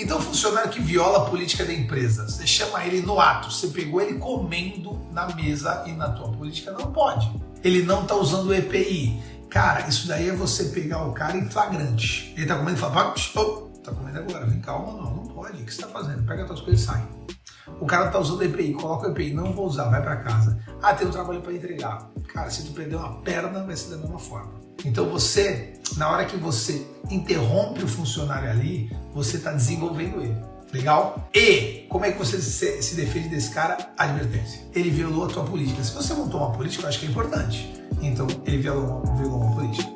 Então, funcionário que viola a política da empresa, você chama ele no ato, você pegou ele comendo na mesa e na tua política não pode. Ele não tá usando o EPI. Cara, isso daí é você pegar o cara em flagrante. Ele tá comendo e fala, tá comendo agora, vem calma, não, não pode. O que você tá fazendo? Pega as tuas coisas e sai. O cara tá usando EPI, coloca o EPI, não vou usar, vai para casa. Ah, tem um trabalho para entregar. Cara, se tu perder uma perna, vai ser da mesma forma. Então você, na hora que você interrompe o funcionário ali, você está desenvolvendo ele. Legal? E como é que você se, se, defende desse cara? Advertência. Ele violou a tua política. Se você montou uma política, eu acho que é importante. Então, ele violou, violou uma política.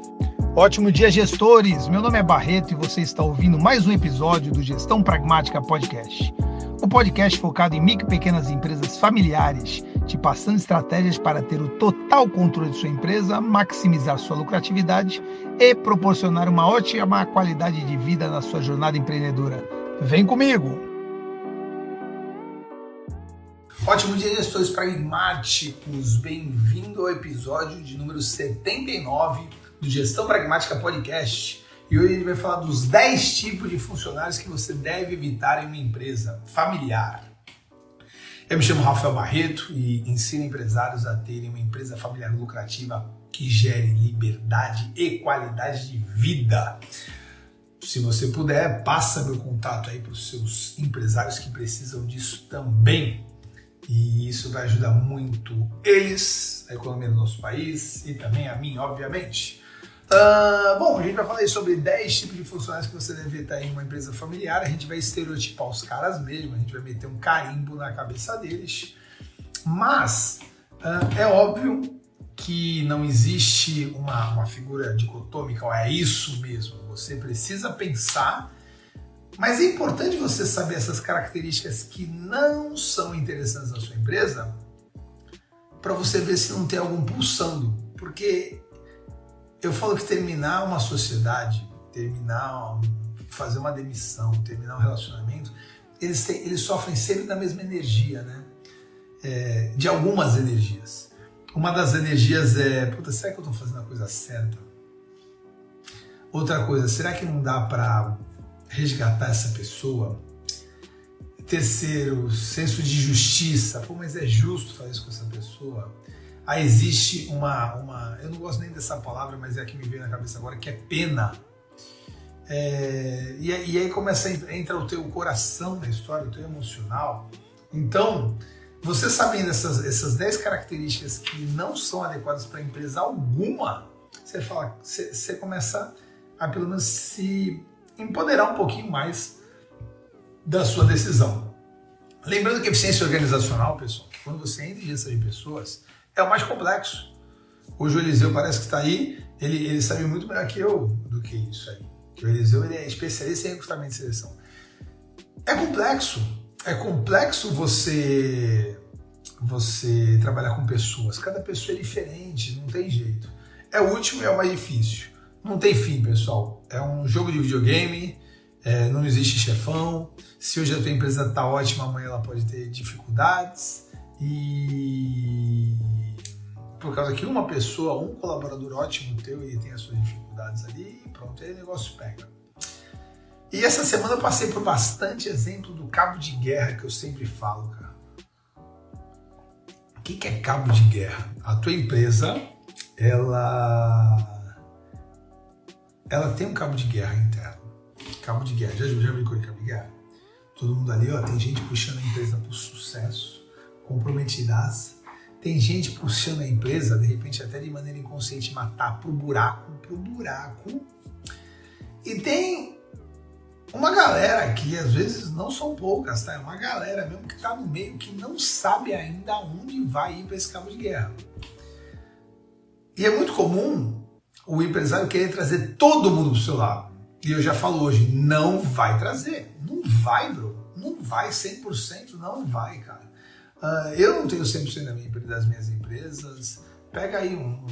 Ótimo dia, gestores! Meu nome é Barreto e você está ouvindo mais um episódio do Gestão Pragmática Podcast o podcast focado em micro e pequenas empresas familiares, te passando estratégias para ter o total controle de sua empresa, maximizar sua lucratividade e proporcionar uma ótima qualidade de vida na sua jornada empreendedora. Vem comigo! Ótimo dia, gestores pragmáticos! Bem-vindo ao episódio de número 79 do Gestão Pragmática Podcast e hoje a gente vai falar dos 10 tipos de funcionários que você deve evitar em uma empresa familiar. Eu me chamo Rafael Barreto e ensino empresários a terem uma empresa familiar lucrativa que gere liberdade e qualidade de vida. Se você puder, passa meu contato aí para os seus empresários que precisam disso também. E isso vai ajudar muito eles, a economia do nosso país e também a mim, obviamente. Uh, bom, a gente vai falar aí sobre 10 tipos de funcionários que você deve ter em uma empresa familiar. A gente vai estereotipar os caras mesmo, a gente vai meter um carimbo na cabeça deles. Mas uh, é óbvio que não existe uma, uma figura dicotômica, é isso mesmo. Você precisa pensar, mas é importante você saber essas características que não são interessantes na sua empresa para você ver se não tem algum pulsando. Porque eu falo que terminar uma sociedade, terminar, fazer uma demissão, terminar um relacionamento, eles, têm, eles sofrem sempre da mesma energia, né? É, de algumas energias. Uma das energias é, puta, será que eu estou fazendo a coisa certa? Outra coisa, será que não dá para resgatar essa pessoa? Terceiro, senso de justiça. Pô, mas é justo fazer isso com essa pessoa? Ah, existe uma, uma. Eu não gosto nem dessa palavra, mas é a que me veio na cabeça agora, que é pena. É, e, e, aí começa entra o teu coração na história, o teu emocional. Então, você sabendo essas, essas 10 características que não são adequadas para empresa alguma, você fala, você, você começa a pelo menos se empoderar um pouquinho mais da sua decisão. Lembrando que eficiência organizacional, pessoal, quando você entra em gestão de pessoas, é o mais complexo. Hoje o Eliseu parece que está aí, ele, ele sabe muito melhor que eu do que isso aí. Que o Eliseu ele é especialista em recrutamento de seleção. É complexo. É complexo você você trabalhar com pessoas. Cada pessoa é diferente, não tem jeito. É o último e é o mais difícil. Não tem fim, pessoal. É um jogo de videogame, é, não existe chefão. Se hoje a tua empresa está ótima, amanhã ela pode ter dificuldades. E por causa que uma pessoa, um colaborador ótimo teu, ele tem as suas dificuldades ali, e pronto, aí o negócio pega. E essa semana eu passei por bastante exemplo do cabo de guerra que eu sempre falo, cara. O que, que é cabo de guerra? A tua empresa, ela, ela tem um cabo de guerra interno. Cabo de guerra, já, já brincou de cabo de guerra? Todo mundo ali, ó, tem gente puxando a empresa o sucesso, comprometidas tem gente puxando a empresa, de repente até de maneira inconsciente, matar pro buraco, pro buraco. E tem uma galera que às vezes não são poucas, tá? É uma galera mesmo que tá no meio que não sabe ainda onde vai ir para esse cabo de guerra. E é muito comum o empresário querer trazer todo mundo pro seu lado. E eu já falo hoje, não vai trazer. Não vai, bro. Não vai 100%, não vai, cara. Uh, eu não tenho 100% da minha, das minhas empresas. Pega aí um,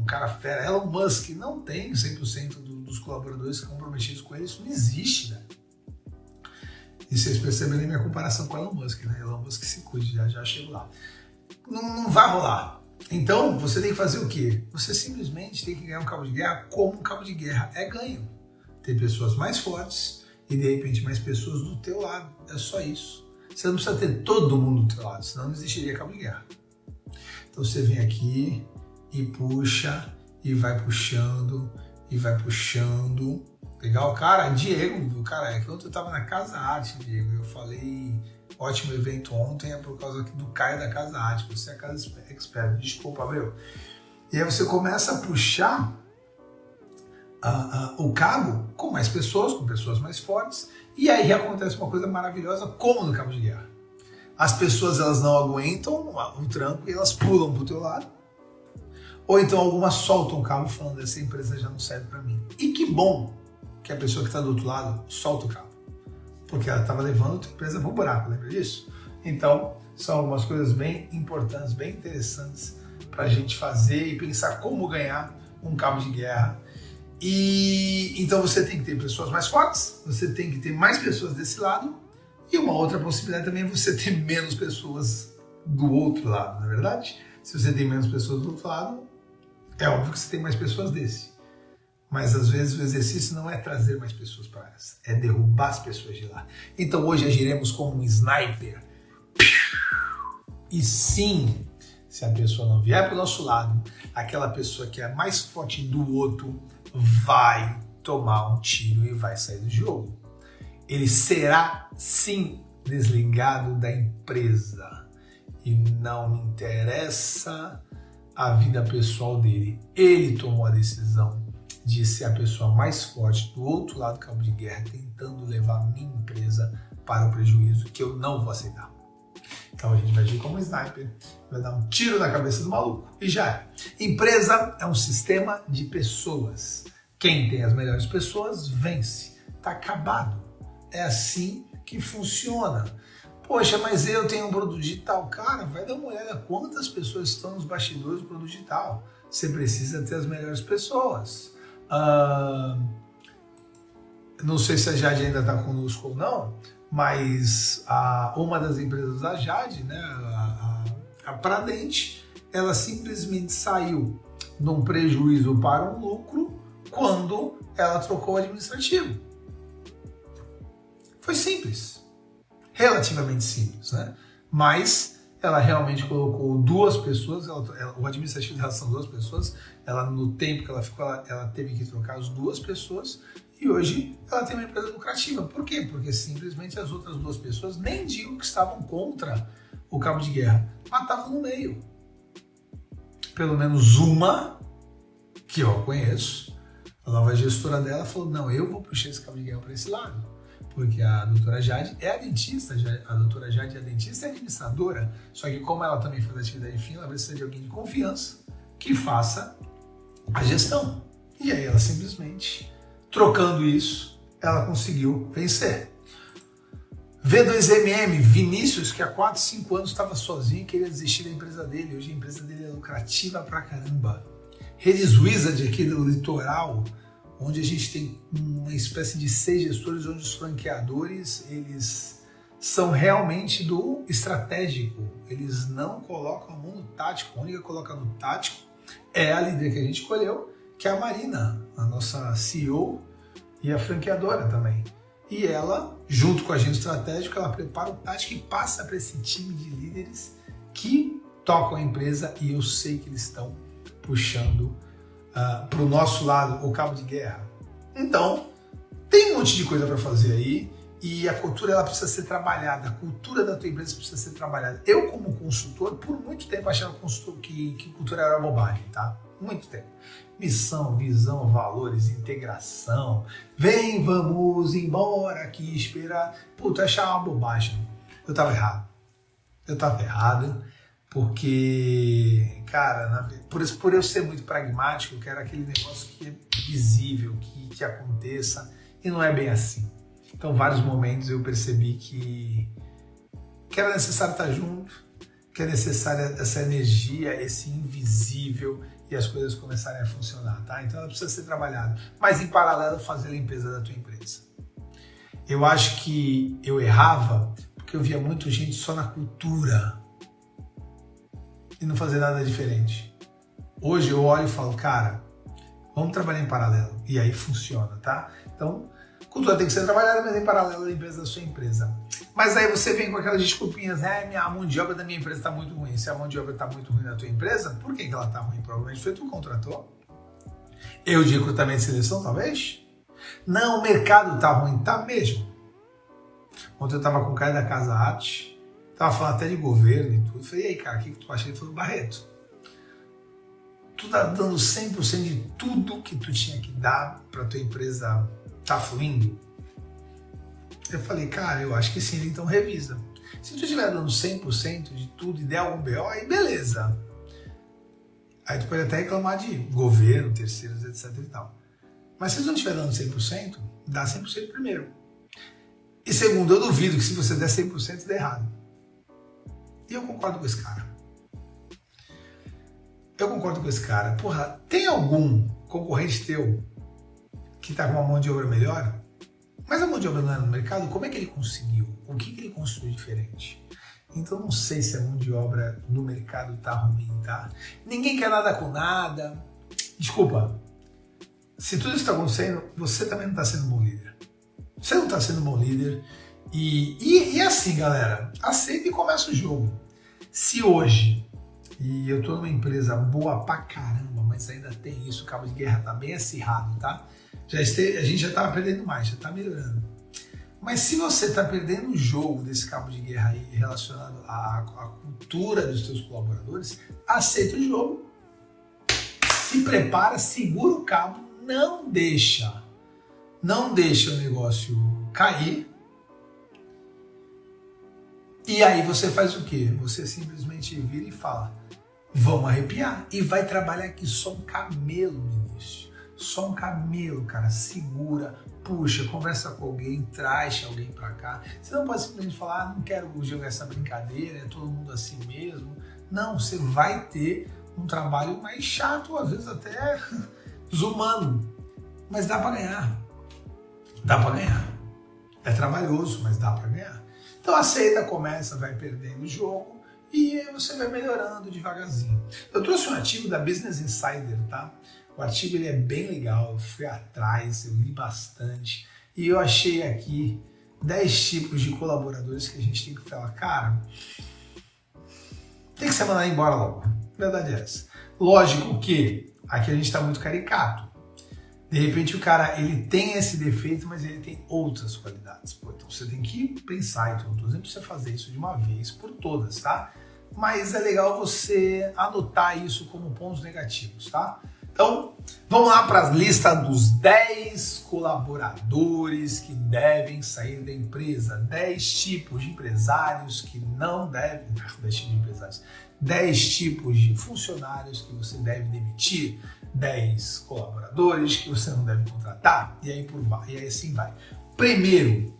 um, cara fera, Elon Musk não tem 100% do, dos colaboradores comprometidos com ele, isso não existe, né? E vocês perceberem minha comparação com Elon Musk, né? Elon Musk se cuide, já, já chego lá. Não, não vai rolar. Então, você tem que fazer o quê? Você simplesmente tem que ganhar um cabo de guerra como um cabo de guerra é ganho. Ter pessoas mais fortes e de repente mais pessoas do teu lado. É só isso. Você não precisa ter todo mundo do teu lado, senão não existiria cabo de guerra. Então você vem aqui e puxa e vai puxando e vai puxando. Legal, cara, Diego, cara, é que ontem eu tava na Casa Arte, Diego, eu falei ótimo evento ontem é por causa do Caio da Casa Arte, você é a Casa Expert, desculpa, meu. E aí você começa a puxar uh, o cabo com mais pessoas, com pessoas mais fortes, e aí acontece uma coisa maravilhosa, como no cabo de guerra. As pessoas elas não aguentam o tranco e elas pulam pro teu lado. Ou então algumas soltam o cabo falando essa empresa já não serve para mim. E que bom que a pessoa que está do outro lado solta o cabo. Porque ela estava levando a tua empresa o buraco, lembra disso? Então, são algumas coisas bem importantes, bem interessantes para a gente fazer e pensar como ganhar um cabo de guerra e então você tem que ter pessoas mais fortes, você tem que ter mais pessoas desse lado, e uma outra possibilidade também é você ter menos pessoas do outro lado, na é verdade? Se você tem menos pessoas do outro lado, é óbvio que você tem mais pessoas desse. Mas às vezes o exercício não é trazer mais pessoas para essa, é derrubar as pessoas de lá. Então hoje agiremos como um sniper. E sim, se a pessoa não vier para o nosso lado, aquela pessoa que é mais forte do outro vai tomar um tiro e vai sair do jogo. Ele será sim desligado da empresa e não me interessa a vida pessoal dele. Ele tomou a decisão de ser a pessoa mais forte do outro lado do cabo de guerra, tentando levar a minha empresa para o prejuízo que eu não vou aceitar. Então a gente vai agir como sniper, vai dar um tiro na cabeça do maluco e já é. Empresa é um sistema de pessoas. Quem tem as melhores pessoas vence. Tá acabado. É assim que funciona. Poxa, mas eu tenho um produto digital. Cara, vai dar uma olhada quantas pessoas estão nos bastidores do produto digital. Você precisa ter as melhores pessoas. Uh, não sei se a Jade ainda está conosco ou não, mas a, uma das empresas da Jade, né, a, a, Pradente, ela simplesmente saiu num prejuízo para um lucro quando ela trocou o administrativo. Foi simples, relativamente simples, né? Mas ela realmente colocou duas pessoas, ela, ela, o administrativo dela são duas pessoas, ela no tempo que ela ficou, ela, ela teve que trocar as duas pessoas e hoje ela tem uma empresa lucrativa. Por quê? Porque simplesmente as outras duas pessoas, nem digo que estavam contra o cabo de guerra, mas estavam no meio. Pelo menos uma, que eu conheço, a nova gestora dela falou: não, eu vou puxar esse cabo de guerra para esse lado. Porque a doutora Jade é a dentista, a doutora Jade é dentista e administradora. Só que, como ela também faz atividade fim, ela precisa de alguém de confiança que faça a gestão. E aí ela simplesmente Trocando isso, ela conseguiu vencer. V2MM, Vinícius, que há 4, 5 anos estava sozinho e queria desistir da empresa dele. Hoje a empresa dele é lucrativa pra caramba. Redes Wizard aqui do litoral, onde a gente tem uma espécie de seis gestores, onde os franqueadores eles são realmente do estratégico. Eles não colocam a mão no tático. A única que coloca no tático é a líder que a gente escolheu, que é a Marina, a nossa CEO e a franqueadora também. E ela, junto com a agente estratégico, ela prepara o tático e passa para esse time de líderes que tocam a empresa e eu sei que eles estão puxando uh, ah, para o nosso lado o cabo de guerra. Então, tem um monte de coisa para fazer aí e a cultura ela precisa ser trabalhada, a cultura da tua empresa precisa ser trabalhada. Eu, como consultor, por muito tempo achava que, que cultura era bobagem, tá? Muito tempo. Missão, visão, valores, integração. Vem, vamos embora aqui esperar. Puta, achava uma bobagem. Eu tava errado. Eu tava errado porque, cara, por, por eu ser muito pragmático, eu quero aquele negócio que é visível, que, que aconteça, e não é bem assim. Então, vários momentos eu percebi que, que era necessário estar junto, que é necessária essa energia, esse invisível, e as coisas começarem a funcionar, tá? Então ela precisa ser trabalhada, mas em paralelo fazer a limpeza da tua empresa. Eu acho que eu errava porque eu via muita gente só na cultura e não fazer nada diferente. Hoje eu olho e falo, cara, vamos trabalhar em paralelo e aí funciona, tá? Então Cultura tem que ser trabalhada, mas em paralelo à empresa da sua empresa. Mas aí você vem com aquelas desculpinhas, né? A mão de obra da minha empresa está muito ruim. Se a mão de obra está muito ruim na tua empresa, por que, que ela está ruim? Provavelmente foi tu que contratou. Eu de recrutamento e seleção, talvez? Não, o mercado está ruim. Tá mesmo. Ontem eu estava com o cara da Casa Arte, tava falando até de governo e tudo. Falei, e aí, cara, o que, que tu acha? Ele falou, Barreto, tu tá dando 100% de tudo que tu tinha que dar para tua empresa tá fluindo? Eu falei, cara, eu acho que sim, então revisa. Se tu estiver dando 100% de tudo e der algum BO, aí beleza. Aí tu pode até reclamar de governo, terceiros, etc e tal. Mas se tu não estiver dando 100%, dá 100% primeiro. E segundo, eu duvido que se você der 100%, dê errado. E eu concordo com esse cara. Eu concordo com esse cara. Porra, tem algum concorrente teu que está com uma mão de obra melhor? Mas a mão de obra é no mercado, como é que ele conseguiu? O que, que ele construiu diferente? Então não sei se a mão de obra no mercado tá ruim, tá? Ninguém quer nada com nada. Desculpa. Se tudo isso está acontecendo, você também não está sendo bom líder. Você não está sendo bom líder. E, e, e assim, galera, aceita e começa o jogo. Se hoje, e eu estou numa empresa boa pra caramba, mas ainda tem isso, o cabo de guerra tá bem acirrado, tá? Já este, a gente já estava perdendo mais, já está melhorando. Mas se você está perdendo o jogo desse cabo de guerra aí relacionado à, à cultura dos seus colaboradores, aceita o jogo, se prepara, segura o cabo, não deixa não deixa o negócio cair. E aí você faz o quê? Você simplesmente vira e fala: vamos arrepiar. E vai trabalhar aqui só um camelo no início. Só um camelo, cara. Segura, puxa, conversa com alguém, traz alguém para cá. Você não pode simplesmente falar: ah, não quero jogar essa brincadeira, é todo mundo assim mesmo. Não, você vai ter um trabalho mais chato, às vezes até desumano. Mas dá para ganhar dá para ganhar. É trabalhoso, mas dá para ganhar. Então aceita, começa, vai perdendo o jogo e você vai melhorando devagarzinho. Eu trouxe um artigo da Business Insider, tá? O artigo ele é bem legal, eu fui atrás, eu li bastante e eu achei aqui 10 tipos de colaboradores que a gente tem que falar, cara, tem que ser mandado embora logo. Verdade é essa. Lógico que aqui a gente está muito caricato. De repente o cara ele tem esse defeito, mas ele tem outras qualidades. Pô, então você tem que pensar, então não estou dizendo você fazer isso de uma vez por todas, tá? Mas é legal você anotar isso como pontos negativos, tá? Então, vamos lá para a lista dos 10 colaboradores que devem sair da empresa. 10 tipos de empresários que não devem. 10 tipos de empresários. 10 tipos de funcionários que você deve demitir. 10 colaboradores que você não deve contratar. E aí, por, e aí assim vai. Primeiro,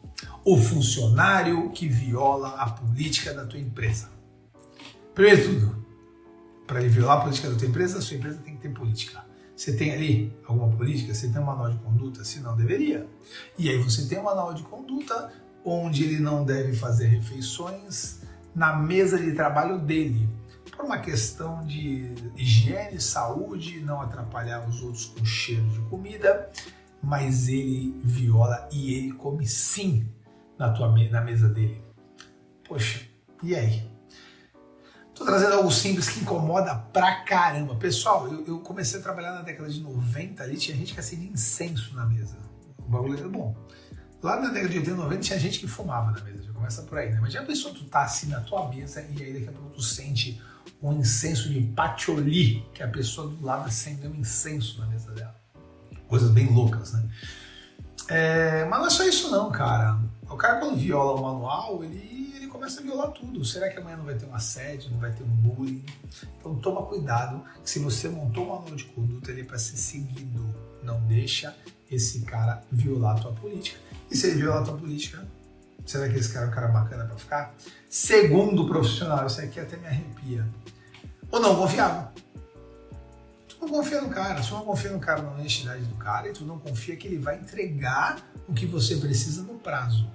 o funcionário que viola a política da tua empresa. Primeiro tudo, para ele violar a política da tua empresa, a sua empresa tem que ter política. Você tem ali alguma política? Você tem um manual de conduta? Se não, deveria. E aí você tem um manual de conduta onde ele não deve fazer refeições na mesa de trabalho dele, por uma questão de higiene, saúde, não atrapalhar os outros com cheiro de comida, mas ele viola e ele come sim na tua na mesa dele. Poxa, e aí? Tô trazendo algo simples que incomoda pra caramba. Pessoal, eu, eu, comecei a trabalhar na década de 90, ali tinha gente que acendia incenso na mesa. O bagulho era bom. Lá na década de 80, 90 tinha gente que fumava na mesa, já começa por aí, né? Mas já pensou tu tá assim na tua mesa e aí daqui a pouco tu sente um incenso de patchouli, que a pessoa do lado acendeu um incenso na mesa dela. Coisas bem loucas, né? É, mas não é só isso não, cara. O cara quando viola o manual, ele, começa a violar tudo. Será que amanhã não vai ter um assédio, não vai ter um bullying? Então toma cuidado, que se você montou um manual de conduta, ele é para ser seguido. Não deixa esse cara violar a tua política. E se ele violar a tua política, será que esse cara é um cara bacana para ficar? Segundo profissional, isso aqui até me arrepia. Ou não confiável. Tu não confia no cara, tu não confia no cara na honestidade do cara e tu não confia que ele vai entregar o que você precisa no prazo.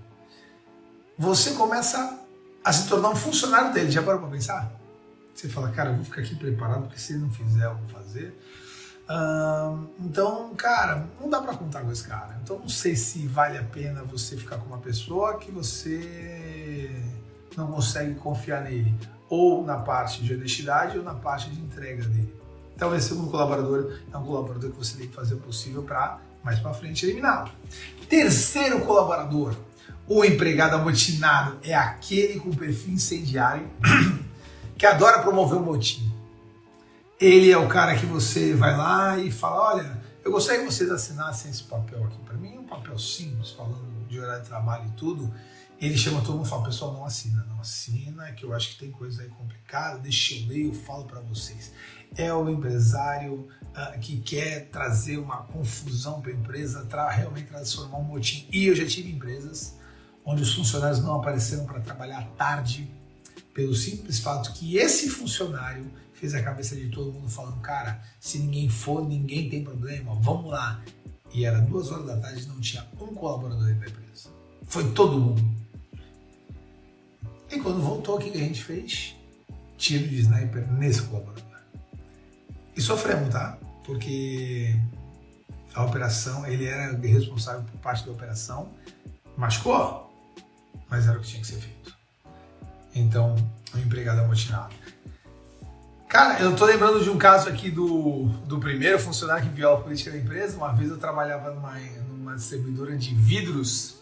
Você começa a se tornar um funcionário dele. Já parou para pensar? Você fala, cara, eu vou ficar aqui preparado porque se ele não fizer, eu vou fazer. então, cara, não dá para contar com esse cara. Então, não sei se vale a pena você ficar com uma pessoa que você não consegue confiar nele, ou na parte de honestidade ou na parte de entrega dele. Então, esse segundo colaborador é um colaborador que você tem que fazer o possível para mais para frente eliminá-lo. Terceiro colaborador, o empregado amotinado, é aquele com perfil incendiário que adora promover um motim. Ele é o cara que você vai lá e fala: Olha, eu gostaria que vocês assinassem esse papel aqui para mim, um papel simples, falando de horário de trabalho e tudo. Ele chama todo mundo e fala: Pessoal, não assina, não assina, que eu acho que tem coisa aí complicada, deixa eu ler, eu falo para vocês. É o empresário uh, que quer trazer uma confusão para a empresa, tra realmente transformar um motim. E eu já tive empresas onde os funcionários não apareceram para trabalhar tarde, pelo simples fato que esse funcionário fez a cabeça de todo mundo falando, cara, se ninguém for, ninguém tem problema, vamos lá. E era duas horas da tarde e não tinha um colaborador da empresa. Foi todo mundo. E quando voltou, o que a gente fez? Tiro de sniper nesse colaborador. E sofremos, tá? Porque a operação, ele era responsável por parte da operação, machucou, mas era o que tinha que ser feito. Então, o empregado amotinado. Cara, eu tô lembrando de um caso aqui do, do primeiro funcionário que viola a política da empresa. Uma vez eu trabalhava numa, numa distribuidora de vidros.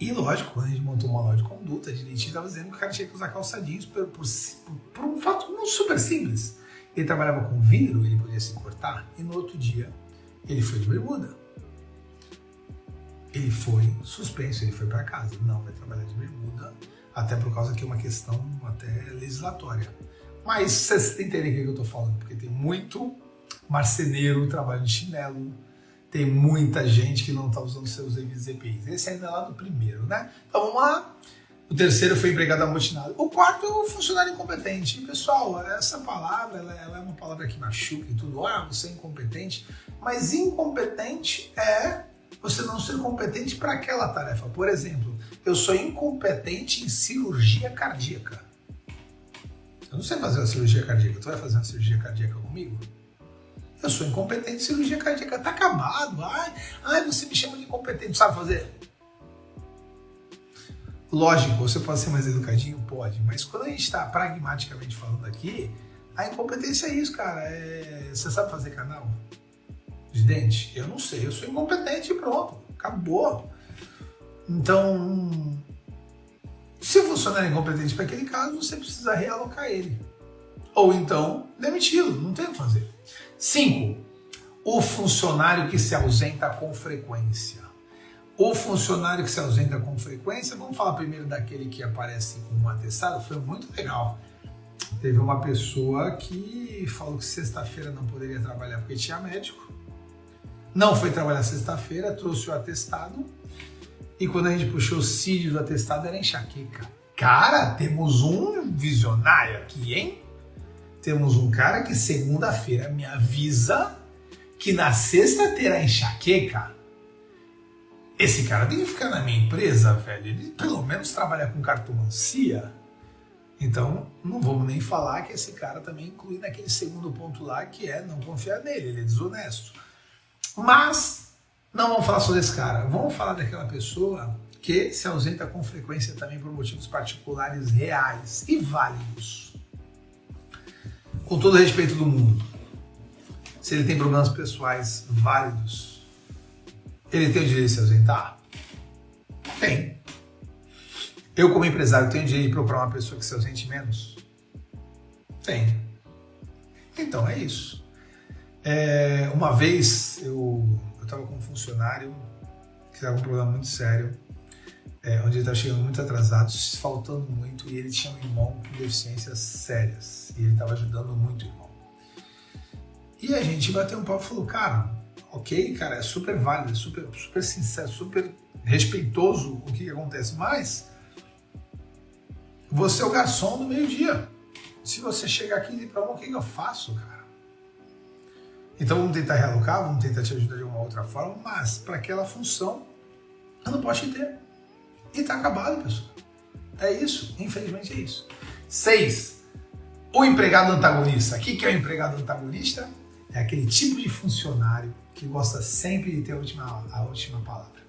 E lógico, quando a gente montou uma loja de conduta, a gente estava dizendo que o cara tinha que usar calçadinhos por, por, por um fato super simples. Ele trabalhava com vidro, ele podia se cortar, e no outro dia ele foi de bermuda. Ele foi suspenso, ele foi para casa. Não vai trabalhar de bermuda, até por causa que é uma questão até legislatória. Mas vocês entendem o que eu estou falando, porque tem muito marceneiro trabalhando de chinelo, tem muita gente que não está usando seus EPIs. Esse ainda é lá do primeiro, né? Então vamos lá. O terceiro foi empregado amotinado. O quarto é funcionário incompetente. E, pessoal, essa palavra ela, ela, é uma palavra que machuca e tudo. Ah, você é incompetente. Mas incompetente é você não ser competente para aquela tarefa. Por exemplo, eu sou incompetente em cirurgia cardíaca. Eu não sei fazer uma cirurgia cardíaca. Tu vai fazer uma cirurgia cardíaca comigo? Eu sou incompetente em cirurgia cardíaca. Tá acabado. Ai, ai, você me chama de incompetente. Sabe fazer? Lógico, você pode ser mais educadinho? Pode. Mas quando a gente está pragmaticamente falando aqui, a incompetência é isso, cara. É... Você sabe fazer canal de dente? Eu não sei. Eu sou incompetente e pronto. Acabou. Então, se o funcionário é incompetente para aquele caso, você precisa realocar ele. Ou então, demiti-lo, não tem o que fazer. 5. O funcionário que se ausenta com frequência. O funcionário que se ausenta com frequência, vamos falar primeiro daquele que aparece com um atestado, foi muito legal. Teve uma pessoa que falou que sexta-feira não poderia trabalhar porque tinha médico. Não foi trabalhar sexta-feira, trouxe o atestado e quando a gente puxou o CID do atestado era enxaqueca. Cara, temos um visionário aqui, hein? Temos um cara que segunda-feira me avisa que na sexta terá enxaqueca. Esse cara tem que ficar na minha empresa, velho. Ele pelo menos trabalha com cartomancia. Então, não vamos nem falar que esse cara também inclui naquele segundo ponto lá, que é não confiar nele, ele é desonesto. Mas não vamos falar só desse cara, vamos falar daquela pessoa que se ausenta com frequência também por motivos particulares reais e válidos. Com todo respeito do mundo, se ele tem problemas pessoais válidos, ele tem o direito de se ausentar? Tem. Eu, como empresário, tenho o direito de procurar uma pessoa que se ausente menos? Tem. Então é isso. É, uma vez eu estava com um funcionário que estava com um problema muito sério, é, onde ele estava chegando muito atrasado, faltando muito, e ele tinha um irmão com deficiências sérias, e ele estava ajudando muito o irmão. E a gente bateu um papo e falou, cara, ok, cara, é super válido, é super, super sincero, super respeitoso o que, que acontece, mas você é o garçom do meio-dia. Se você chegar aqui e para o que, que eu faço, cara? Então vamos tentar realocar, vamos tentar te ajudar de uma outra forma, mas para aquela função eu não posso te ter. E está acabado, pessoal. É isso, infelizmente é isso. Seis, o empregado antagonista. O que é o empregado antagonista? é aquele tipo de funcionário que gosta sempre de ter a última, a última palavra.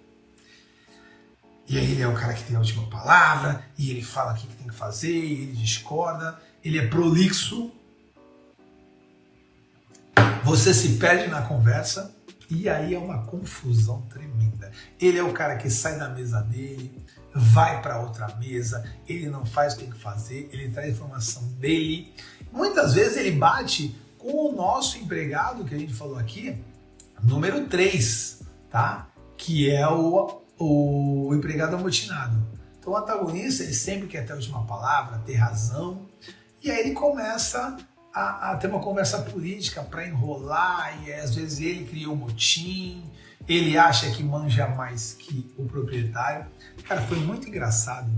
E aí ele é o cara que tem a última palavra, e ele fala o que tem que fazer, e ele discorda, ele é prolixo. Você se perde na conversa, e aí é uma confusão tremenda. Ele é o cara que sai da mesa dele, vai para outra mesa, ele não faz o que tem que fazer, ele traz informação dele. Muitas vezes ele bate com o nosso empregado, que a gente falou aqui, número 3, tá? Que é o, o empregado amotinado. Então o antagonista, ele sempre quer ter a última palavra, ter razão, e aí ele começa a, a ter uma conversa política para enrolar, e às vezes ele cria um motim, ele acha que manja mais que o proprietário. Cara, foi muito engraçado.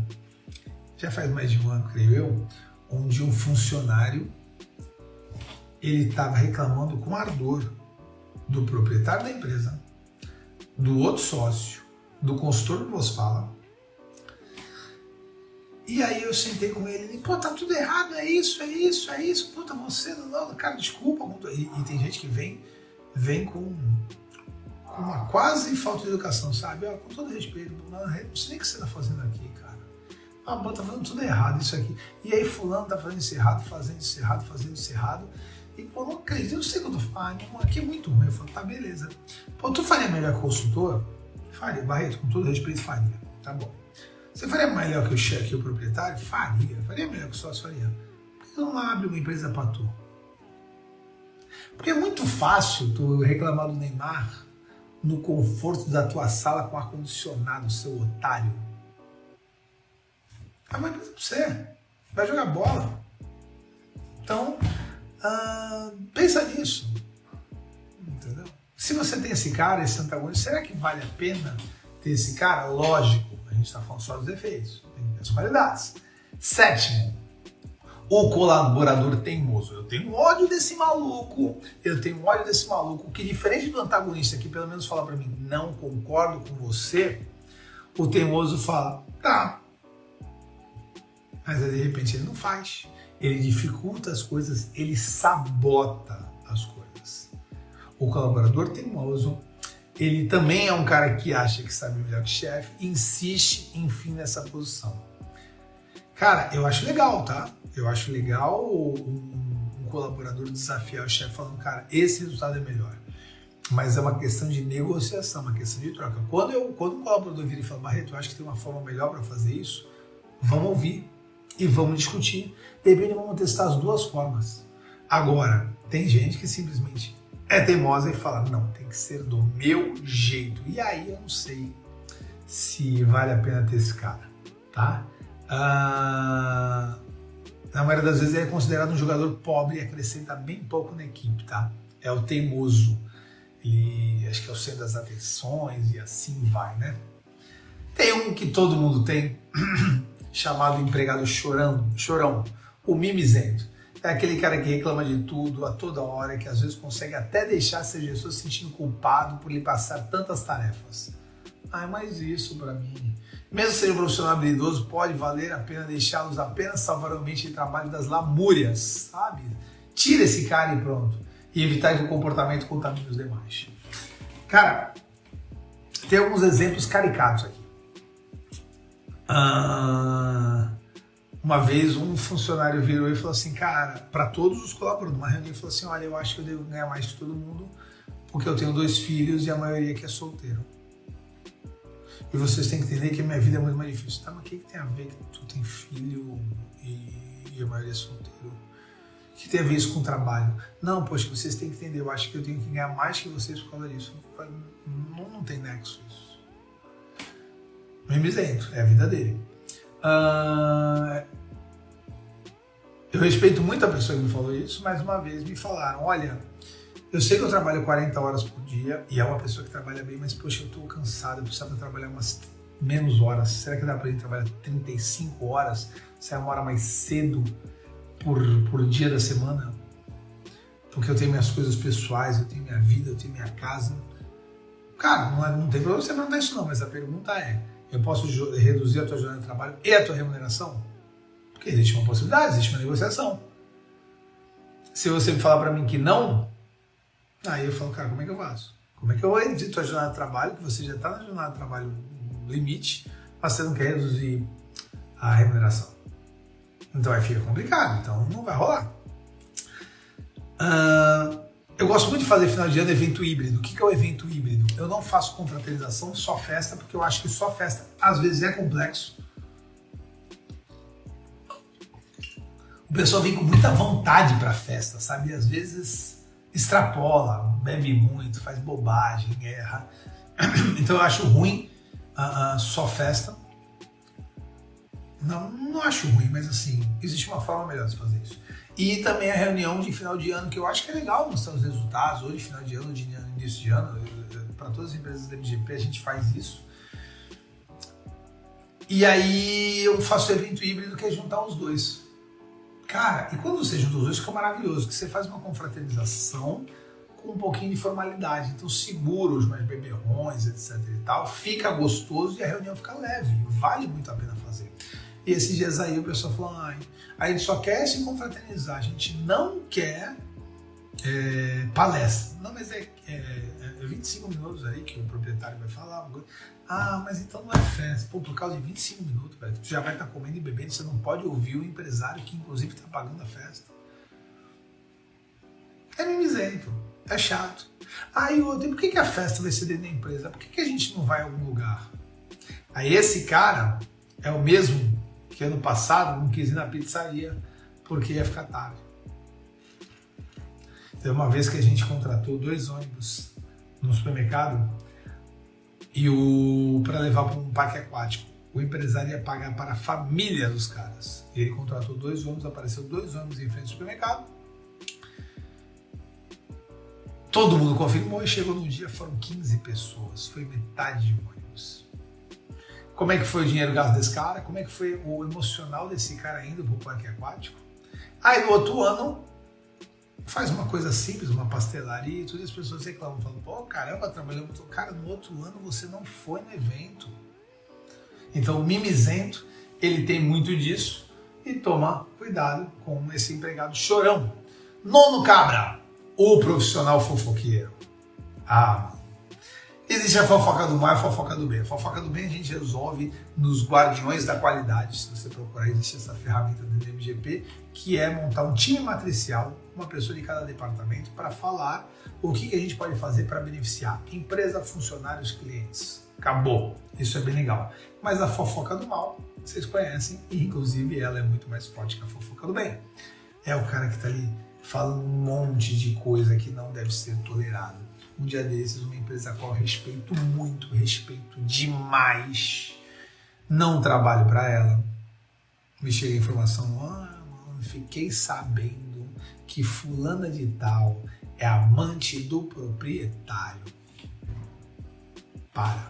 Já faz mais de um ano, creio eu, onde um funcionário ele estava reclamando com ardor do proprietário da empresa, do outro sócio, do consultor que vos fala. E aí eu sentei com ele, e, pô, tá tudo errado, é isso, é isso, é isso, puta, você, não, cara, desculpa. E, e tem gente que vem, vem com, uma quase falta de educação, sabe? Com todo respeito, não, sei o que você tá fazendo aqui, cara. Ah, pô, tá fazendo tudo errado isso aqui. E aí fulano tá fazendo isso errado, fazendo isso errado, fazendo isso errado. E, pô, não acredito, eu sei o que eu tô falando, aqui é muito ruim. Eu falo, tá, beleza. Pô, tu faria melhor consultor? Faria, Barreto, com todo respeito, faria. Tá bom. Você faria melhor que o chefe, o proprietário? Faria. Faria melhor que o sócio? Faria. Por que não abre uma empresa para tu? Porque é muito fácil tu reclamar do Neymar no conforto da tua sala com ar-condicionado, seu otário. É uma empresa pra você. Vai jogar bola. Então, ah, pensa nisso. Entendeu? Se você tem esse cara, esse antagonista, será que vale a pena ter esse cara? Lógico, gente está falando só dos defeitos, tem as qualidades. Sétimo, o colaborador teimoso. Eu tenho ódio desse maluco, eu tenho ódio desse maluco, que diferente do antagonista que pelo menos fala para mim, não concordo com você, o teimoso fala, tá. Mas de repente ele não faz ele dificulta as coisas, ele sabota as coisas. O colaborador teimoso, ele também é um cara que acha que sabe melhor que chefe, insiste, enfim, nessa posição. Cara, eu acho legal, tá? Eu acho legal um, um colaborador desafiar o chefe falando, cara, esse resultado é melhor. Mas é uma questão de negociação, uma questão de troca. Quando, eu, quando o colaborador vira e fala, Barreto, eu acho que tem uma forma melhor para fazer isso, vamos ouvir e vamos discutir. De repente vamos testar as duas formas. Agora, tem gente que simplesmente é teimosa e fala, não, tem que ser do meu jeito. E aí eu não sei se vale a pena ter esse cara, tá? Ah, na maioria das vezes ele é considerado um jogador pobre e acrescenta bem pouco na equipe, tá? É o teimoso. Ele acho que é o centro das atenções e assim vai, né? Tem um que todo mundo tem, chamado empregado chorando, chorão, o mimizento. É aquele cara que reclama de tudo a toda hora, que às vezes consegue até deixar essa gestor se sentindo culpado por lhe passar tantas tarefas. Ah, mas isso para mim. Mesmo sendo um profissional habilidoso, pode valer a pena deixá-los apenas ambiente de trabalho das lamúrias, sabe? Tira esse cara e pronto. E evitar que o comportamento contamine os demais. Cara, tem alguns exemplos caricatos aqui. Ah, uma vez um funcionário virou e falou assim, cara, para todos os colaboradores, uma reunião falou assim, olha, eu acho que eu devo ganhar mais que todo mundo, porque eu tenho dois filhos e a maioria que é solteiro. E vocês têm que entender que a minha vida é muito mais difícil. Tá, mas o que, que tem a ver que tu tem filho e, e a maioria é solteiro? O que tem a ver isso com o trabalho? Não, poxa, vocês têm que entender, eu acho que eu tenho que ganhar mais que vocês por causa disso. Não, não tem nexo isso mimizento, é a vida dele. Uh, eu respeito muito a pessoa que me falou isso, mais uma vez me falaram, olha, eu sei que eu trabalho 40 horas por dia e é uma pessoa que trabalha bem, mas poxa, eu estou cansado, eu preciso trabalhar umas menos horas. Será que dá para ele trabalhar 35 horas? Se é uma hora mais cedo por, por dia da semana? Porque eu tenho minhas coisas pessoais, eu tenho minha vida, eu tenho minha casa. Cara, não, é, não tem problema você perguntar isso não, mas a pergunta é, eu posso reduzir a tua jornada de trabalho e a tua remuneração? Porque existe uma possibilidade, existe uma negociação. Se você me falar para mim que não, Aí eu falo, cara, como é que eu faço? Como é que eu edito a jornada de trabalho, que você já está na jornada de trabalho limite, mas você não quer reduzir a remuneração? Então aí fica complicado, então não vai rolar. Uh, eu gosto muito de fazer final de ano evento híbrido. O que é o evento híbrido? Eu não faço confraternização, só festa, porque eu acho que só festa às vezes é complexo. O pessoal vem com muita vontade para festa, sabe? E às vezes extrapola, bebe muito, faz bobagem, erra. Então eu acho ruim uh, uh, só festa. Não, não acho ruim, mas assim, existe uma forma melhor de fazer isso. E também a reunião de final de ano, que eu acho que é legal mostrar os resultados, hoje, final de ano, de início de ano, para todas as empresas da MGP a gente faz isso. E aí eu faço o evento híbrido que é juntar os dois. Cara, e quando você junta os dois, fica maravilhoso, que você faz uma confraternização com um pouquinho de formalidade. Então segura os mais beberrões, etc e tal, fica gostoso e a reunião fica leve. Vale muito a pena. E esses dias aí o pessoal falou, ai, aí ele só quer se confraternizar, a gente não quer é, palestra. Não, mas é, é, é 25 minutos aí que o proprietário vai falar. Ah, mas então não é festa. Pô, por causa de 25 minutos, velho, tu já vai estar tá comendo e bebendo, você não pode ouvir o empresário que inclusive está pagando a festa. É mimizento, é chato. Aí outro, por que, que a festa vai ser dentro da empresa? Por que, que a gente não vai a algum lugar? Aí esse cara é o mesmo que ano passado não quis ir na pizzaria porque ia ficar tarde. Teve uma vez que a gente contratou dois ônibus no supermercado e o para levar para um parque aquático. O empresário ia pagar para a família dos caras. Ele contratou dois ônibus, apareceu dois ônibus em frente ao supermercado. Todo mundo confirmou e chegou no dia, foram 15 pessoas. Foi metade de um ônibus como é que foi o dinheiro gasto desse cara, como é que foi o emocional desse cara indo para o parque aquático. Aí no outro ano, faz uma coisa simples, uma pastelaria, e todas as pessoas reclamam, falam, pô, caramba, muito. Cara, no outro ano você não foi no evento. Então o mimizento, ele tem muito disso e toma cuidado com esse empregado chorão. Nono cabra, o profissional fofoqueiro. Ah, Existe a fofoca do mal e a fofoca do bem. A fofoca do bem a gente resolve nos guardiões da qualidade. Se você procurar, existe essa ferramenta do MGP, que é montar um time matricial, uma pessoa de cada departamento, para falar o que, a gente pode fazer para beneficiar empresa, funcionários, clientes. Acabou. Isso é bem legal. Mas a fofoca do mal, vocês conhecem, e inclusive ela é muito mais forte que a fofoca do bem. É o cara que está ali falando um monte de coisa que não deve ser tolerado um dia desses, uma empresa a qual respeito muito, respeito demais, não trabalho para ela. Me chega a informação, ah, fiquei sabendo que fulana de tal é amante do proprietário. Para.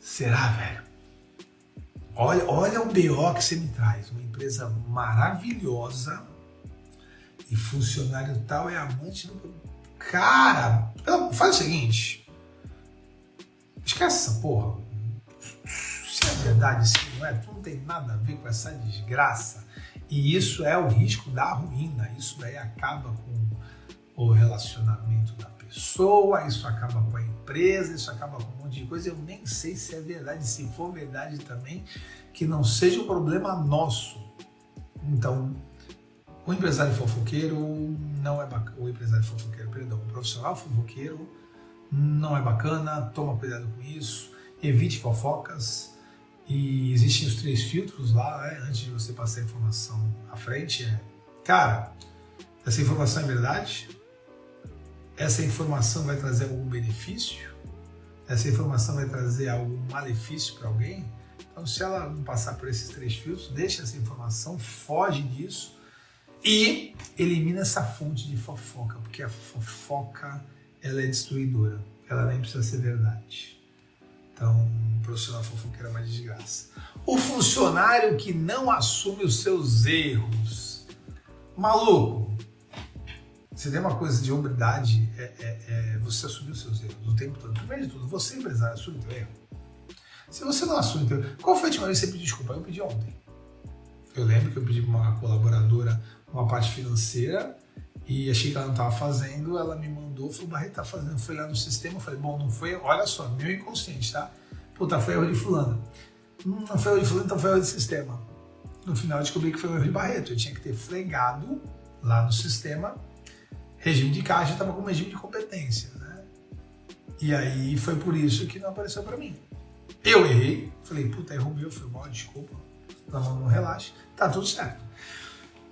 Será, velho? Olha, olha o BO que você me traz. Uma empresa maravilhosa e funcionário tal é amante do Cara, faz o seguinte. Esquece essa porra. Se é verdade, se não é, tu não tem nada a ver com essa desgraça. E isso é o risco da ruína. Isso daí acaba com o relacionamento da pessoa, isso acaba com a empresa, isso acaba com um monte de coisa. Eu nem sei se é verdade. Se for verdade também, que não seja um problema nosso. Então, o empresário fofoqueiro não é bacana. O empresário fofoqueiro, perdão, o profissional fofoqueiro não é bacana, toma cuidado com isso, evite fofocas. E existem os três filtros lá, né, antes de você passar a informação à frente. É, cara, essa informação é verdade? Essa informação vai trazer algum benefício? Essa informação vai trazer algum malefício para alguém? Então, se ela não passar por esses três filtros, deixa essa informação, foge disso e elimina essa fonte de fofoca, porque a fofoca ela é destruidora, ela nem precisa ser verdade. Então, o profissional fofoqueiro é uma desgraça. O funcionário que não assume os seus erros. Maluco, se tem uma coisa de hombridade, é, é, é, você assumir os seus erros o tempo todo. Primeiro de tudo, você empresário assume o seu erro. Se você não assume o seu erro, qual foi a última vez que você pediu desculpa? Eu pedi ontem. Eu lembro que eu pedi para uma colaboradora uma parte financeira E achei que ela não estava fazendo, ela me mandou, falou, Barreto, tá fazendo. Foi lá no sistema, falei, bom, não foi, olha só, meu inconsciente, tá? Puta, foi erro de fulano. Hum, não foi erro de fulano, então foi erro de sistema. No final eu descobri que foi erro de Barreto. Eu tinha que ter flegado lá no sistema, regime de caixa, estava com regime de competência, né? E aí foi por isso que não apareceu para mim. Eu errei, falei, puta, errou meu, foi mal, desculpa. Não, não relaxe, tá tudo certo.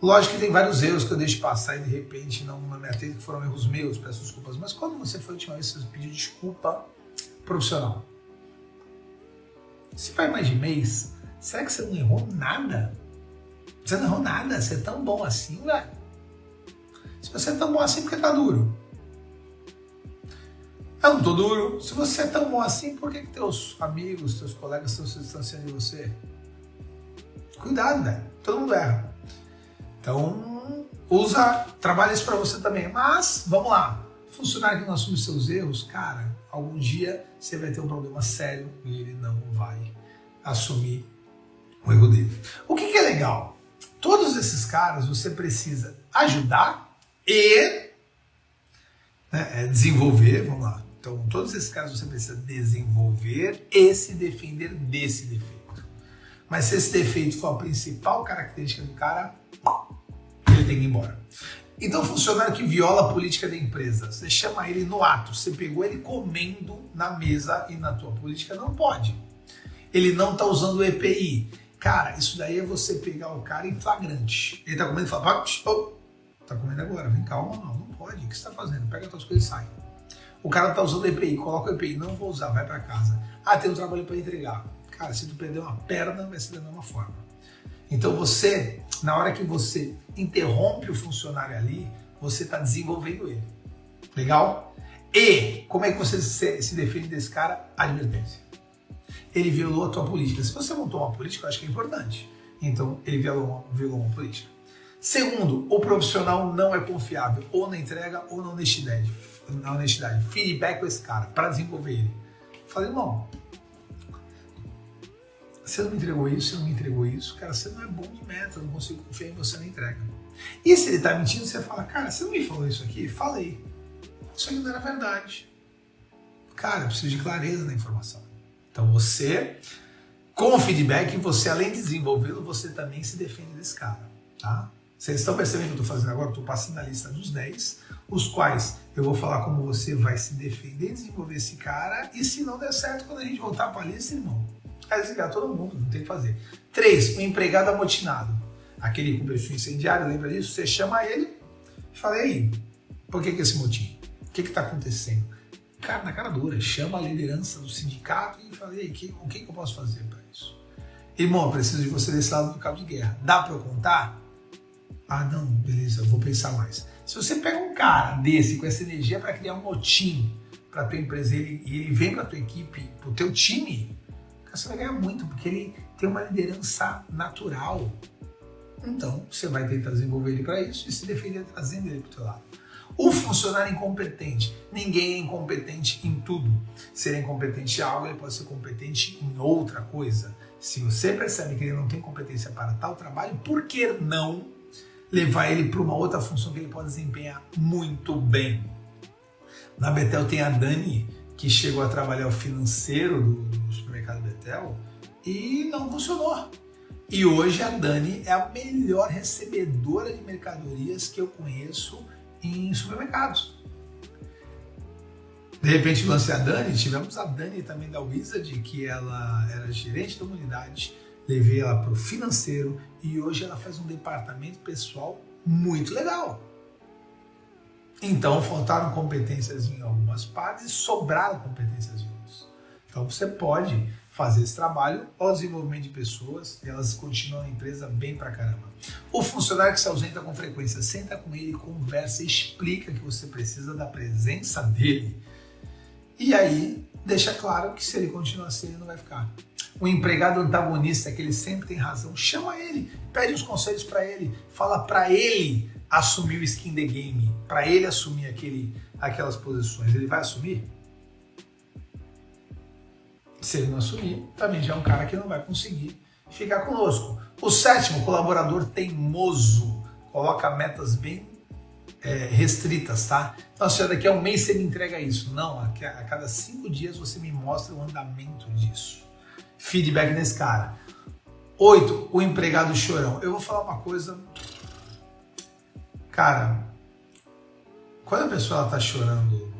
Lógico que tem vários erros que eu deixo passar e de repente não, não me atendo que foram erros meus, peço desculpas. Mas quando você foi a última vez você pediu desculpa profissional? Se faz mais de mês, será que você não errou nada? Você não errou nada, você é tão bom assim, velho. Se você é tão bom assim, porque tá duro? Eu não tô duro. Se você é tão bom assim, por que, que teus amigos, teus colegas estão se distanciando de você? Cuidado, velho. Todo mundo erra. Então, usa, trabalha isso para você também. Mas, vamos lá. Funcionário que não assume seus erros, cara, algum dia você vai ter um problema sério e ele não vai assumir o erro dele. O que, que é legal? Todos esses caras você precisa ajudar e né, é, desenvolver, vamos lá. Então, todos esses casos você precisa desenvolver e se defender desse defeito. Mas se esse defeito for a principal característica do cara, ele tem que ir embora. Então, funcionário que viola a política da empresa, você chama ele no ato, você pegou ele comendo na mesa e na tua política, não pode. Ele não está usando o EPI. Cara, isso daí é você pegar o cara em flagrante. Ele está comendo e fala, oh, tá comendo agora, vem calma, não, não pode. O que você está fazendo? Pega as tuas coisas e sai. O cara está usando EPI, coloca o EPI, não vou usar, vai para casa. Ah, tem um trabalho para entregar. Cara, se tu perder uma perna, vai ser da mesma forma. Então você, na hora que você interrompe o funcionário ali, você está desenvolvendo ele. Legal? E como é que você se, se defende desse cara? Advertência. Ele violou a tua política. Se você montou uma política, eu acho que é importante. Então, ele violou, violou uma política. Segundo, o profissional não é confiável, ou na entrega ou na honestidade. Na honestidade. Feedback com esse cara, para desenvolver ele. Falei, irmão, você não me entregou isso, você não me entregou isso, cara, você não é bom de meta, não consigo confiar em você na entrega. E se ele está mentindo, você fala, cara, você não me falou isso aqui? Falei. Isso aqui não era verdade. Cara, eu preciso de clareza na informação. Então você, com o feedback, você além de desenvolvê-lo, você também se defende desse cara, tá? Vocês estão percebendo o que eu estou fazendo agora? Estou passando a lista dos 10, os quais eu vou falar como você vai se defender, desenvolver esse cara, e se não der certo, quando a gente voltar para a lista, irmão, vai desligar todo mundo, não tem o que fazer. Três, o empregado amotinado. Aquele com perfil incendiário, lembra disso? Você chama ele e fala, e aí, por que, que esse motim? O que está acontecendo? Cara, na cara dura, chama a liderança do sindicato e fala, e aí, que, o que, que eu posso fazer para isso? Irmão, preciso de você desse lado do cabo de guerra. Dá para eu contar? Ah, não, beleza, vou pensar mais. Se você pega um cara desse com essa energia para criar um motim para tua empresa ele, e ele vem para tua equipe, para o teu time, você vai ganhar muito, porque ele tem uma liderança natural. Então, você vai tentar desenvolver ele para isso e se defender trazendo ele para o teu lado. O funcionário incompetente. Ninguém é incompetente em tudo. Ser incompetente em algo, ele pode ser competente em outra coisa. Se você percebe que ele não tem competência para tal trabalho, por que não levar ele para uma outra função que ele pode desempenhar muito bem? Na Betel tem a Dani, que chegou a trabalhar o financeiro do, do supermercado Betel e não funcionou. E hoje a Dani é a melhor recebedora de mercadorias que eu conheço em supermercados. De repente lancei a Dani, tivemos a Dani também da Wizard, que ela era gerente da unidade, levei ela para o financeiro e hoje ela faz um departamento pessoal muito legal. Então faltaram competências em algumas partes e sobraram competências em outras. Então você pode fazer esse trabalho ao desenvolvimento de pessoas e elas continuam na empresa bem pra caramba. O funcionário que se ausenta com frequência, senta com ele, conversa, explica que você precisa da presença dele. E aí deixa claro que se ele continuar assim, ele não vai ficar. O empregado antagonista, que ele sempre tem razão, chama ele, pede os conselhos para ele, fala para ele assumir o skin the game, para ele assumir aquele, aquelas posições, ele vai assumir? Se ele não assumir, também já é um cara que não vai conseguir ficar conosco. O sétimo, colaborador teimoso, coloca metas bem é, restritas, tá? Então, se daqui a um mês você me entrega isso. Não, a, a cada cinco dias você me mostra o andamento disso. Feedback nesse cara. Oito, o empregado chorão. Eu vou falar uma coisa. Cara, quando a pessoa está chorando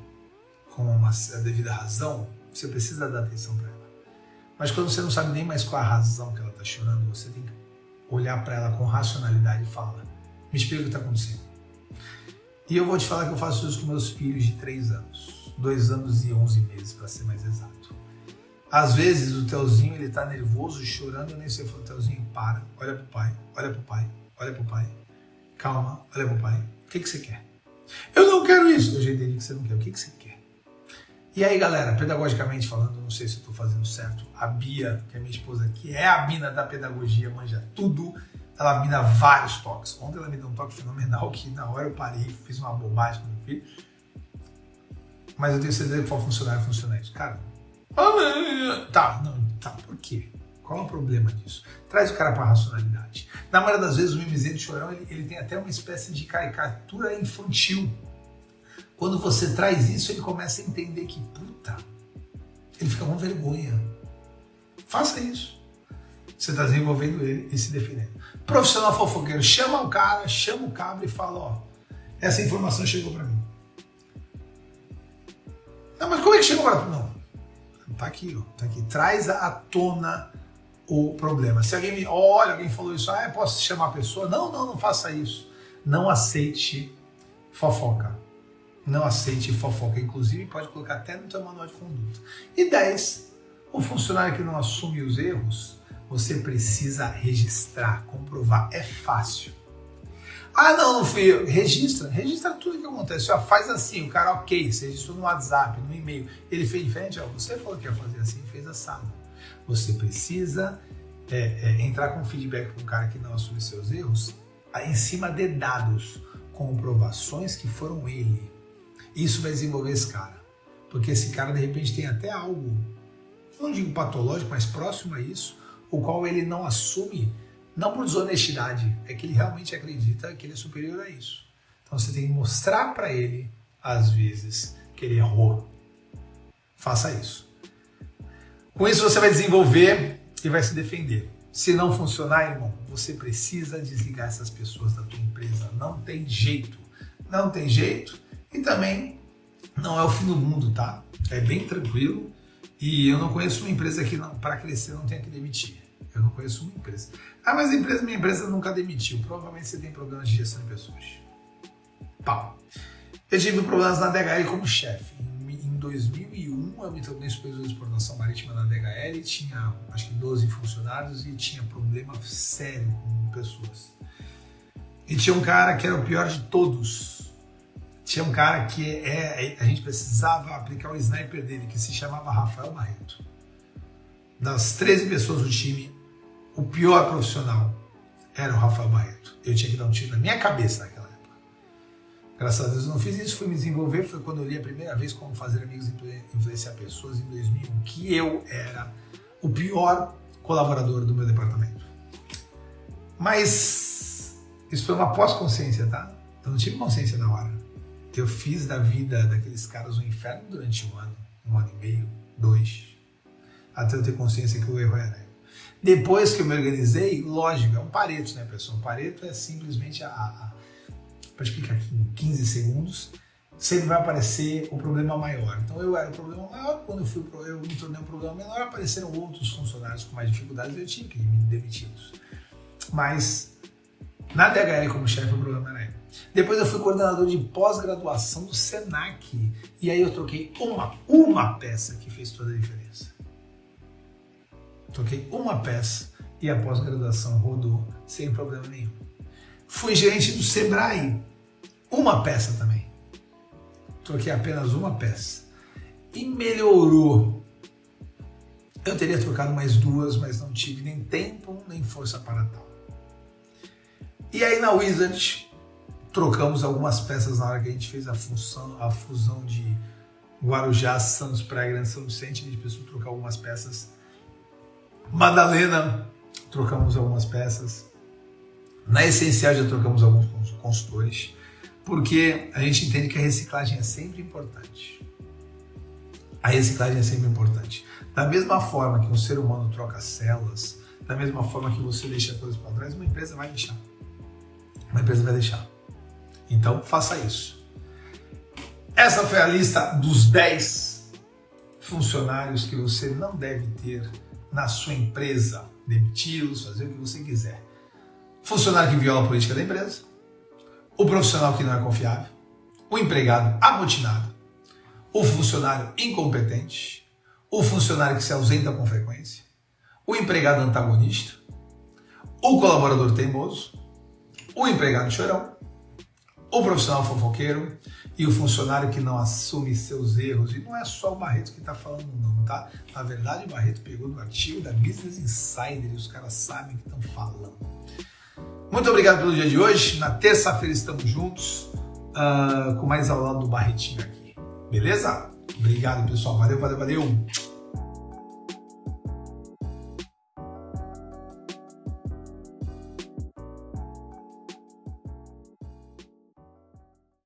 com uma a devida razão, você precisa dar atenção para ela. Mas quando você não sabe nem mais qual a razão que ela está chorando, você tem que olhar para ela com racionalidade e falar: me explica o que está acontecendo. E eu vou te falar que eu faço isso com meus filhos de 3 anos, 2 anos e 11 meses, para ser mais exato. Às vezes o Telzinho ele tá nervoso, chorando, eu nem sei, eu falo, Telzinho, para, olha pro pai, olha pro pai, olha pro pai, calma, olha pro pai, o que, que você quer? Eu não quero isso, eu já entendi que você não quer, o que, que você quer? E aí, galera, pedagogicamente falando, não sei se eu tô fazendo certo, a Bia, que é minha esposa, que é a mina da pedagogia, manja tudo, ela me dá vários toques. Ontem ela me deu um toque fenomenal que na hora eu parei, fiz uma bobagem com meu filho. Mas eu tenho certeza que funcionar, vai funcionar isso. Cara, tá, Qual é o problema disso? Traz o cara para a racionalidade. Na maioria das vezes, o mimizento chorão ele, ele tem até uma espécie de caricatura infantil. Quando você traz isso, ele começa a entender que, puta, ele fica com vergonha. Faça isso. Você está desenvolvendo ele e se defendendo. Profissional fofoqueiro, chama o cara, chama o cabra e fala, ó, essa informação chegou para mim. Não, mas como é que chegou para Não, tá aqui, ó, tá aqui. Traz à tona o problema. Se alguém me olha, alguém falou isso, ah, posso chamar a pessoa? Não, não, não faça isso. Não aceite fofoca. Não aceite fofoca. Inclusive, pode colocar até no teu manual de conduta. E 10. O funcionário que não assume os erros você precisa registrar, comprovar. É fácil. Ah, não, não fui eu. Registra, registra tudo que acontece. Ó, faz assim, o cara, ok, você registrou no WhatsApp, no e-mail. Ele fez diferente, ó, você falou que ia fazer assim, fez assado. Você precisa é, é, entrar com feedback para um cara que não assume seus erros em cima de dados, comprovações que foram ele. Isso vai desenvolver esse cara. Porque esse cara, de repente, tem até algo, não digo patológico, mas próximo a isso, o qual ele não assume, não por desonestidade, é que ele realmente acredita que ele é superior a isso. Então você tem que mostrar para ele, às vezes, que ele errou. Faça isso. Com isso você vai desenvolver e vai se defender. Se não funcionar, irmão, você precisa desligar essas pessoas da tua empresa. Não tem jeito. Não tem jeito. E também não é o fim do mundo, tá? É bem tranquilo. E eu não conheço uma empresa que para crescer não tenha que demitir. Eu não conheço uma empresa. Ah, mas a empresa, minha empresa nunca demitiu. Provavelmente você tem problemas de gestão de pessoas. Pau. Eu tive problemas na DHL como chefe. Em 2001, eu me tornei supervisor de exportação marítima na DHL, tinha acho que 12 funcionários e tinha problema sério com pessoas. E tinha um cara que era o pior de todos. Tinha um cara que é, a gente precisava aplicar o sniper dele, que se chamava Rafael Barreto. Das 13 pessoas do time, o pior profissional era o Rafael Barreto. Eu tinha que dar um tiro na minha cabeça época. Graças a Deus eu não fiz isso, fui me desenvolver. Foi quando eu li a primeira vez como fazer amigos e influenciar pessoas em 2001, que eu era o pior colaborador do meu departamento. Mas isso foi uma pós-consciência, tá? Eu não tive consciência na hora. Eu fiz da vida daqueles caras um inferno durante um ano, um ano e meio, dois, até eu ter consciência que o erro era depois que eu me organizei, lógico, é um pareto, né, pessoal? Um pareto é simplesmente a, a para explicar aqui em 15 segundos, sempre vai aparecer o problema maior. Então eu era o problema maior, quando eu, fui, eu me tornei um problema menor, apareceram outros funcionários com mais dificuldades e eu tive que demiti-los. Mas na DHL como chefe o problema era eu. Depois eu fui coordenador de pós-graduação do SENAC e aí eu troquei uma, uma peça que fez toda a diferença. Toquei uma peça e a pós-graduação rodou sem problema nenhum. Fui gerente do Sebrae, uma peça também. Troquei apenas uma peça e melhorou. Eu teria trocado mais duas, mas não tive nem tempo nem força para tal. E aí na Wizard trocamos algumas peças na hora que a gente fez a, função, a fusão de Guarujá, Santos, Praia Grande, São Vicente. A gente precisou trocar algumas peças Madalena, trocamos algumas peças. Na Essencial já trocamos alguns consultores. Porque a gente entende que a reciclagem é sempre importante. A reciclagem é sempre importante. Da mesma forma que um ser humano troca células, da mesma forma que você deixa coisas para trás, uma empresa vai deixar. Uma empresa vai deixar. Então, faça isso. Essa foi a lista dos 10 funcionários que você não deve ter na sua empresa. Demiti-los, fazer o que você quiser. Funcionário que viola a política da empresa, o profissional que não é confiável, o empregado amotinado, o funcionário incompetente, o funcionário que se ausenta com frequência, o empregado antagonista, o colaborador teimoso, o empregado chorão, o profissional fofoqueiro e o funcionário que não assume seus erros. E não é só o Barreto que está falando, não, tá? Na verdade, o Barreto pegou no artigo da Business Insider e os caras sabem o que estão falando. Muito obrigado pelo dia de hoje. Na terça-feira estamos juntos uh, com mais aula do Barretinho aqui. Beleza? Obrigado, pessoal. Valeu, valeu, valeu.